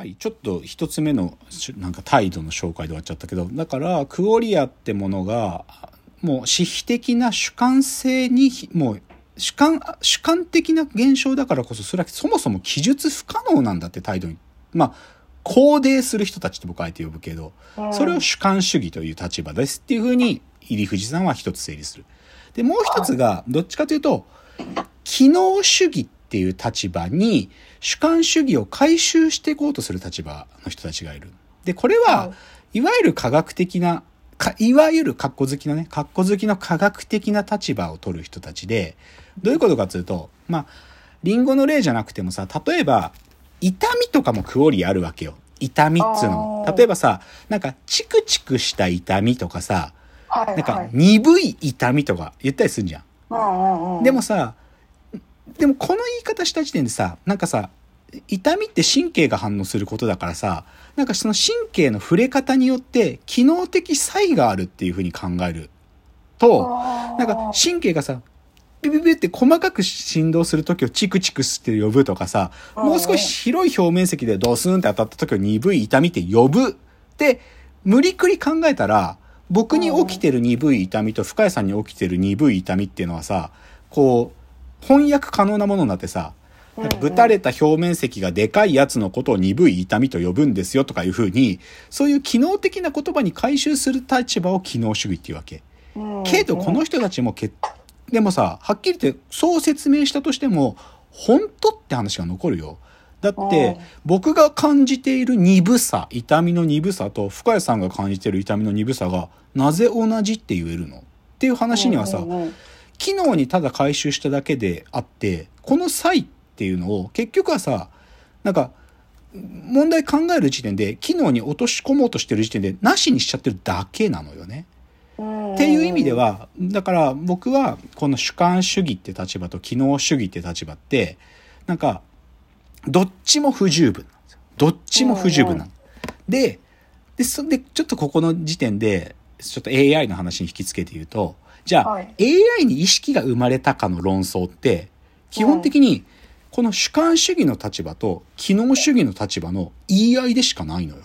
はい、ちょっと一つ目のしなんか態度の紹介で終わっちゃったけど、だから、クオリアってものが、もう、私費的な主観性に、もう、主観、主観的な現象だからこそ、それはそもそも記述不可能なんだって態度に、まあ、肯定する人たちって僕はあえて呼ぶけど、それを主観主義という立場ですっていうふうに、入藤さんは一つ整理する。で、もう一つが、どっちかというと、機能主義っていう立場に主観主義を回収していこうとする立場の人たちがいる。で、これは、いわゆる科学的な、かいわゆる格好好きのね、格好好きの科学的な立場を取る人たちで、どういうことかというと、まあ、リンゴの例じゃなくてもさ、例えば、痛みとかもクオリあるわけよ。痛みっつうのも例えばさ、なんか、チクチクした痛みとかさ、はいなんかは、い。鈍い痛みとか言ったりするじゃん。でもさ、でもこの言い方した時点でさ、なんかさ、痛みって神経が反応することだからさ、なんかその神経の触れ方によって機能的差異があるっていうふうに考える。と、なんか神経がさ、ビビビって細かく振動するときをチクチクって呼ぶとかさ、もう少し広い表面積でドスンって当たったときを鈍い痛みって呼ぶ。って、無理くり考えたら、僕に起きてる鈍い痛みと深谷さんに起きてる鈍い痛みっていうのはさ、こう、翻訳可能なものになってさ、なんかぶたれた表面積がでかいやつのことを鈍い痛みと呼ぶんですよとかいうふうに、そういう機能的な言葉に回収する立場を機能主義っていうわけ。うんけどこの人たちもけでもさはっきり言ってそう説明したとしても本当って話が残るよ。だってうん。僕が感じている鈍さ痛みの鈍さと深谷さんが感じている痛みの鈍さがなぜ同じって言えるの？っていう話にはさ機能にただ回収しただけであってこの差異っていうのを結局はさなんか問題考える時点で機能に落とし込もうとしてる時点でなしにしちゃってるだけなのよね。っていう意味ではだから僕はこの主観主義って立場と機能主義って立場ってなんかどっちも不十分なんですよどっちも不十分なの。ででそでちょっとここの時点でちょっと AI の話に引き付けて言うとじゃあ、はい。AI に意識が生まれたかの論争って基本的にこの主観主義の立場と機能主義の立場の言い合いでしかないのよ。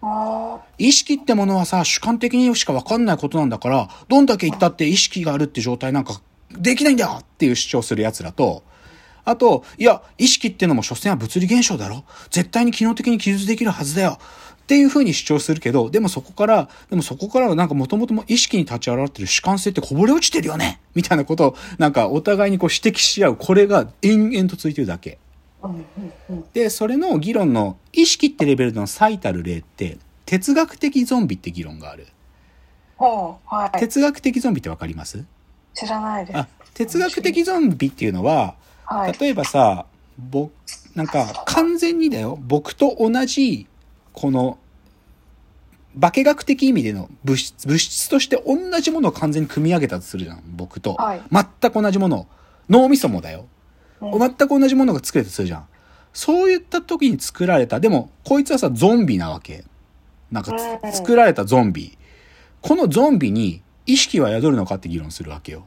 あ意識ってものはさ、主観的にしか分かんないことなんだから、どんだけ言ったって意識があるって状態なんかできないんだよ!っていう主張する奴らと、あと、いや、意識ってのも所詮は物理現象だろ。絶対に機能的に記述できるはずだよっていう風に主張するけど、でもそこから、でもそこからはなんか元々も意識に立ち現れてる主観性ってこぼれ落ちてるよねみたいなことを、なんかお互いにこう指摘し合う、これが延々と続いてるだけ。で、それの議論の意識ってレベルでの最たる例って、哲学的ゾンビって議論がある。はい。哲学的ゾンビってわかります？知らないです。あ、哲学的ゾンビっていうのは、はい。例えばさ、僕、なんか完全にだよ、僕と同じ、この、化学的意味での物質、物質として同じものを完全に組み上げたとするじゃん、僕と。はい全く同じものを。脳みそもだよ。うん全く同じものが作れたとするじゃん。そういった時に作られた、でも、こいつはさ、ゾンビなわけ。なんかうんつ、作られたゾンビ。このゾンビに意識は宿るのかって議論するわけよ。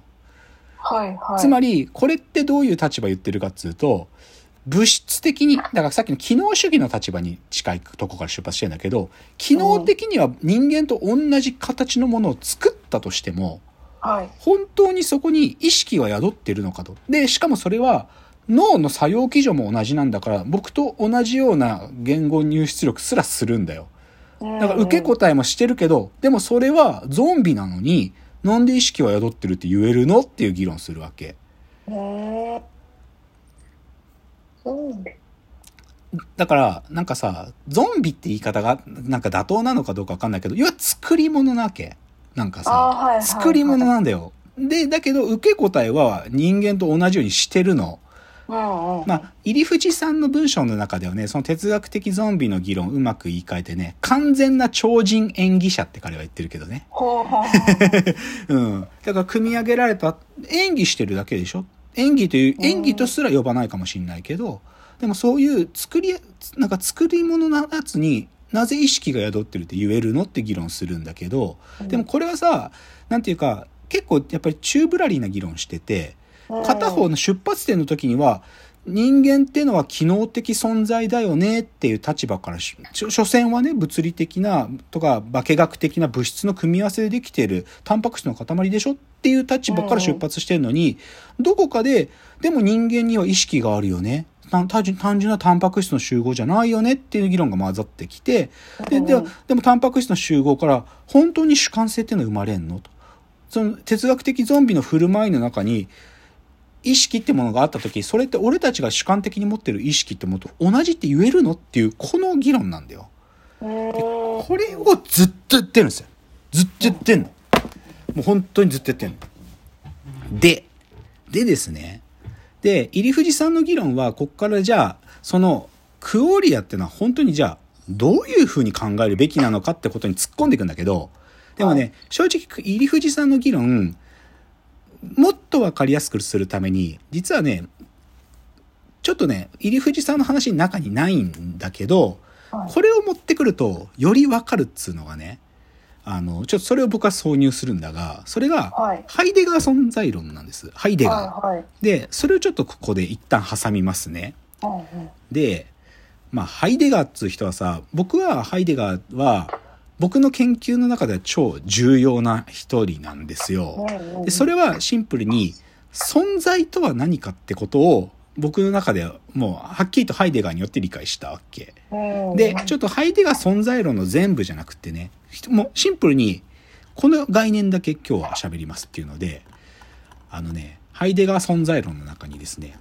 はいはい。つまり、これってどういう立場言ってるかっつうと、物質的に、だからさっきの機能主義の立場に近いとこから出発してんだけど、機能的には人間と同じ形のものを作ったとしても、はい。本当にそこに意識は宿ってるのかと。で、しかもそれは脳の作用基準も同じなんだから、僕と同じような言語入出力すらするんだよ。だから受け答えもしてるけど、でもそれはゾンビなのに、なんで意識は宿ってるって言えるの？っていう議論するわけ。だから、なんかさ、ゾンビって言い方が、なんか妥当なのかどうかわかんないけど、要は作り物なわけ。なんかさ、はいはいはい作り物なんだよ。で、だけど受け答えは人間と同じようにしてるの。まあ、入藤さんの文章の中ではね、その哲学的ゾンビの議論をうまく言い換えてね、完全な超人演技者って彼は言ってるけどね。うん。だから組み上げられた、演技してるだけでしょ演技という、うん。演技とすら呼ばないかもしれないけど、でもそういう作り、なんか作り物のやつになぜ意識が宿ってるって言えるのって議論するんだけど、でもこれはさ、なんていうか、結構やっぱりチューブラリーな議論してて、片方の出発点の時には、人間っていうのは機能的存在だよねっていう立場からし、し所詮はね、物理的なとか化学的な物質の組み合わせでできているタンパク質の塊でしょっていう立場から出発してるのに、どこかで、でも人間には意識があるよね。単単純なタンパク質の集合じゃないよねっていう議論が混ざってきて、で、でうんでもタンパク質の集合から本当に主観性っていうのは生まれんのと。その哲学的ゾンビの振る舞いの中に、意識ってものがあった時、それって俺たちが主観的に持ってる意識ってものと同じって言えるのっていう、この議論なんだよ。これをずっと言ってるんですよ。ずっと言ってんの。もう本当にずっと言ってんの。で、でですね。で、入藤さんの議論は、こっからじゃあ、その、クオリアってのは本当にじゃあ、どういうふうに考えるべきなのかってことに突っ込んでいくんだけど、でもね、はい正直、入藤さんの議論、もっとわかりやすくするために、実はね、ちょっとね、入藤さんの話の中にないんだけど、はいこれを持ってくると、よりわかるっつうのがね、あの、ちょっとそれを僕は挿入するんだが、それが、はいハイデガー存在論なんです。ハイデガー。はいはい。で、それをちょっとここで一旦挟みますね。うんうん。で、まあ、ハイデガーっつう人はさ、僕はハイデガーは、僕の研究の中では超重要な一人なんですよ。で、それはシンプルに、存在とは何かってことを、僕の中ではもう、はっきりとハイデガーによって理解したわけ。うんで、ちょっとハイデガー存在論の全部じゃなくてね、ひもうシンプルに、この概念だけ今日は喋りますっていうので、あのね、ハイデガー存在論の中にですね、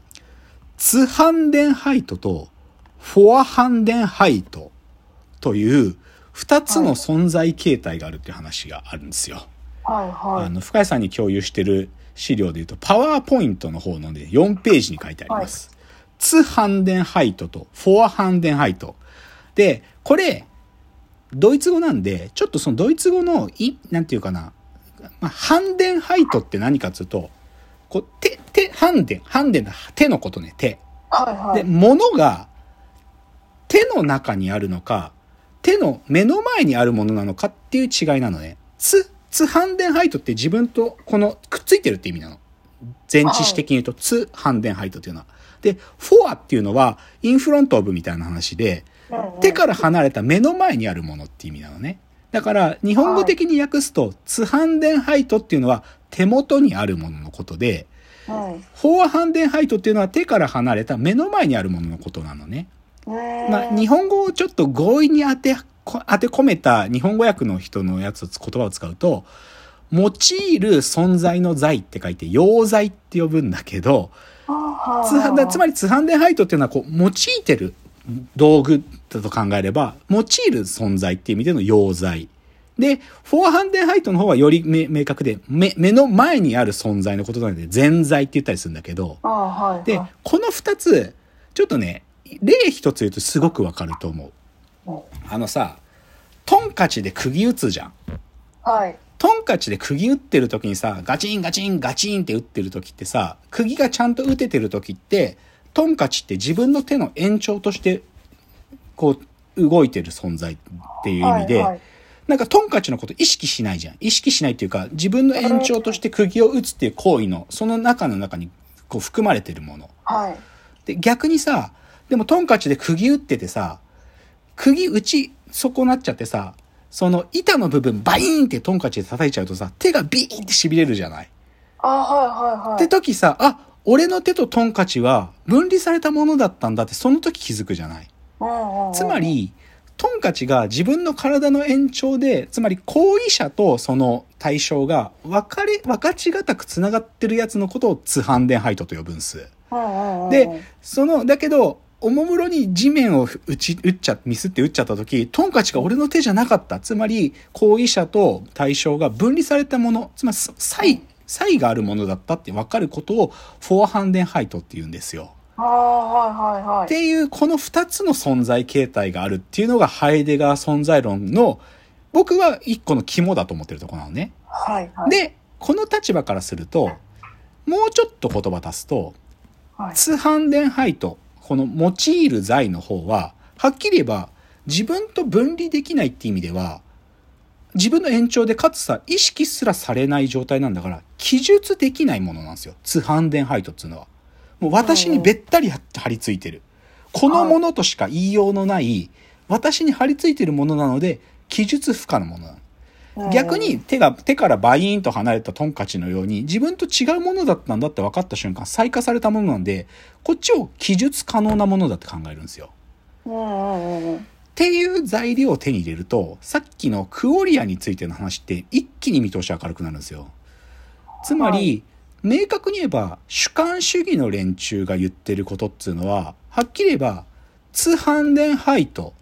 ツハンデンハイトとフォアハンデンハイトという二つの存在形態があるっていう話があるんですよ。はいはい。あの、深谷さんに共有してる資料で言うと、パワーポイントの方のね、4ページに書いてあります。ツハンデンハイトとフォアハンデンハイト。で、これ、ドイツ語なんで、ちょっとそのドイツ語の、い、なんていうかな、まあ、ハンデンハイトって何かっつうと、こう、手、手、ハンデン、ハンデンの手のことね、手。で、はいはい。物が手の中にあるのか、手の目の前にあるものなのかっていう違いなのね。ツ、ツハンデンハイトって自分とこのくっついてるって意味なの。前置詞的に言うと、ツハンデンハイトっていうのは。で、フォアっていうのは、インフロントオブみたいな話で、手から離れた目の前にあるものって意味なのね。だから、日本語的に訳すと、ツハンデンハイトっていうのは手元にあるもののことで、うんフォアハンデンハイトっていうのは手から離れた目の前にあるもののことなのね。うんまあ、日本語をちょっと強引に当て、こ当て込めた日本語訳の人のやつ、言葉を使うと、用いる存在の在って書いて、用在って呼ぶんだけど、あつはだつまり、ツハンデンハイトっていうのは、こう、用いてる道具だと考えれば、用いる存在っていう意味での用在。で、フォアハンデンハイトの方はより明明確で、目、目の前にある存在のことなので、全在って言ったりするんだけど、あはいはい。で、この二つ、ちょっとね、例一つ言うとすごくわかると思う。うんあのさ、トンカチで釘打つじゃん。はい。トンカチで釘打ってる時にさ、ガチンガチンガチンって打ってる時ってさ、釘がちゃんと打ててる時って、トンカチって自分の手の延長として、こう、動いてる存在っていう意味で、はいはいなんかトンカチのこと意識しないじゃん。意識しないっていうか、自分の延長として釘を打つっていう行為の、その中の中にこう含まれてるもの。はい。で、逆にさ、でもトンカチで釘打っててさ、釘打ち損なっちゃってさ、その板の部分バイーンってトンカチで叩いちゃうとさ、手がビーンって痺れるじゃない？あはいはいはい。って時さ、あ、俺の手とトンカチは分離されたものだったんだってその時気づくじゃない？つま、り、トンカチが自分の体の延長で、つまり行為者とその対象が分かれ、分かちがたく繋がってるやつのことをツハンデンハイトと呼ぶんす。で、その、だけど、おもむろに地面を打ち、打っちゃ、ミスって打っちゃった時、トンカチが俺の手じゃなかった。つまり、行為者と対象が分離されたもの、つまり、差異、差異があるものだったって分かることを、フォアハンデンハイトって言うんですよ。あはいはいはい。っていう、この二つの存在形態があるっていうのが、ハイデガー存在論の、僕は一個の肝だと思ってるところなのね。はいはい。、で、この立場からすると、もうちょっと言葉足すと、はい、ツハンデンハイト、この用いる財の方は、はっきり言えば、自分と分離できないって意味では、自分の延長でかつさ、意識すらされない状態なんだから、記述できないものなんですよ。ツハンデンハイトっていうのは。もう私にべったり張り付いてる。このものとしか言いようのない、私に張り付いてるものなので、記述不可のものなの。逆に手が、手からバイーンと離れたトンカチのように自分と違うものだったんだって分かった瞬間、再化されたものなんで、こっちを記述可能なものだって考えるんですよ。っていう材料を手に入れると、さっきのクオリアについての話って一気に見通し明るくなるんですよ。つまり、明確に言えば主観主義の連中が言ってることっていうのは、はっきり言えば、通販伝配と、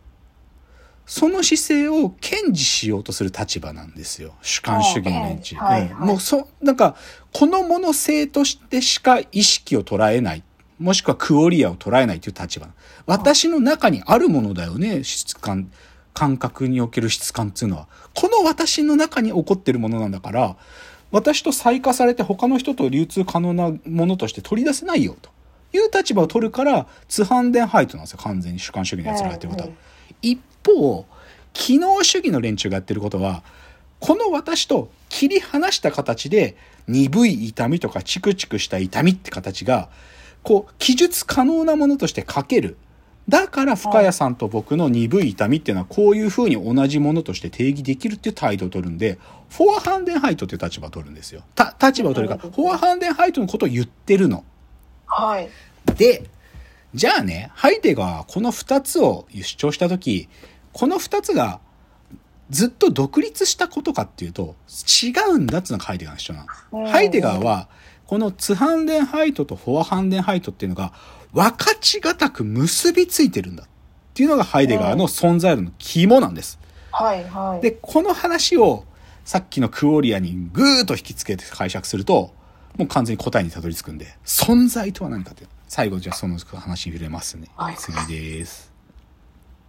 その姿勢を堅持しようとする立場なんですよ。主観主義の連中。はいはいうんもうそ、なんか、このもの性としてしか意識を捉えない。もしくはクオリアを捉えないという立場。私の中にあるものだよね、質感。感覚における質感っていうのは。この私の中に起こってるものなんだから、私と再化されて他の人と流通可能なものとして取り出せないよという立場を取るから、通販伝配当なんですよ。完全に主観主義の奴らがやってることはうんうん。一方、機能主義の連中がやってることは、この私と切り離した形で、鈍い痛みとかチクチクした痛みって形が、こう、記述可能なものとして書ける。だから、深谷さんと僕の鈍い痛みっていうのは、こういう風に同じものとして定義できるっていう態度を取るんで、フォアハンデンハイトっていう立場を取るんですよ。た、立場を取るから、フォアハンデンハイトのことを言ってるの。はい。で、じゃあね、ハイデガーはこの二つを主張したとき、この二つがずっと独立したことかっていうと、違うんだっつうのがハイデガーの主張なうんの。ハイデガーは、このツハンデンハイトとフォアハンデンハイトっていうのが、分かちがたく結びついてるんだっていうのがハイデガーの存在論の肝なんです。はい。はい。で、この話をさっきのクオリアにぐーっと引きつけて解釈すると、もう完全に答えにたどり着くんで、存在とは何かっていう。最後じゃあその話に触れますね。はい次です。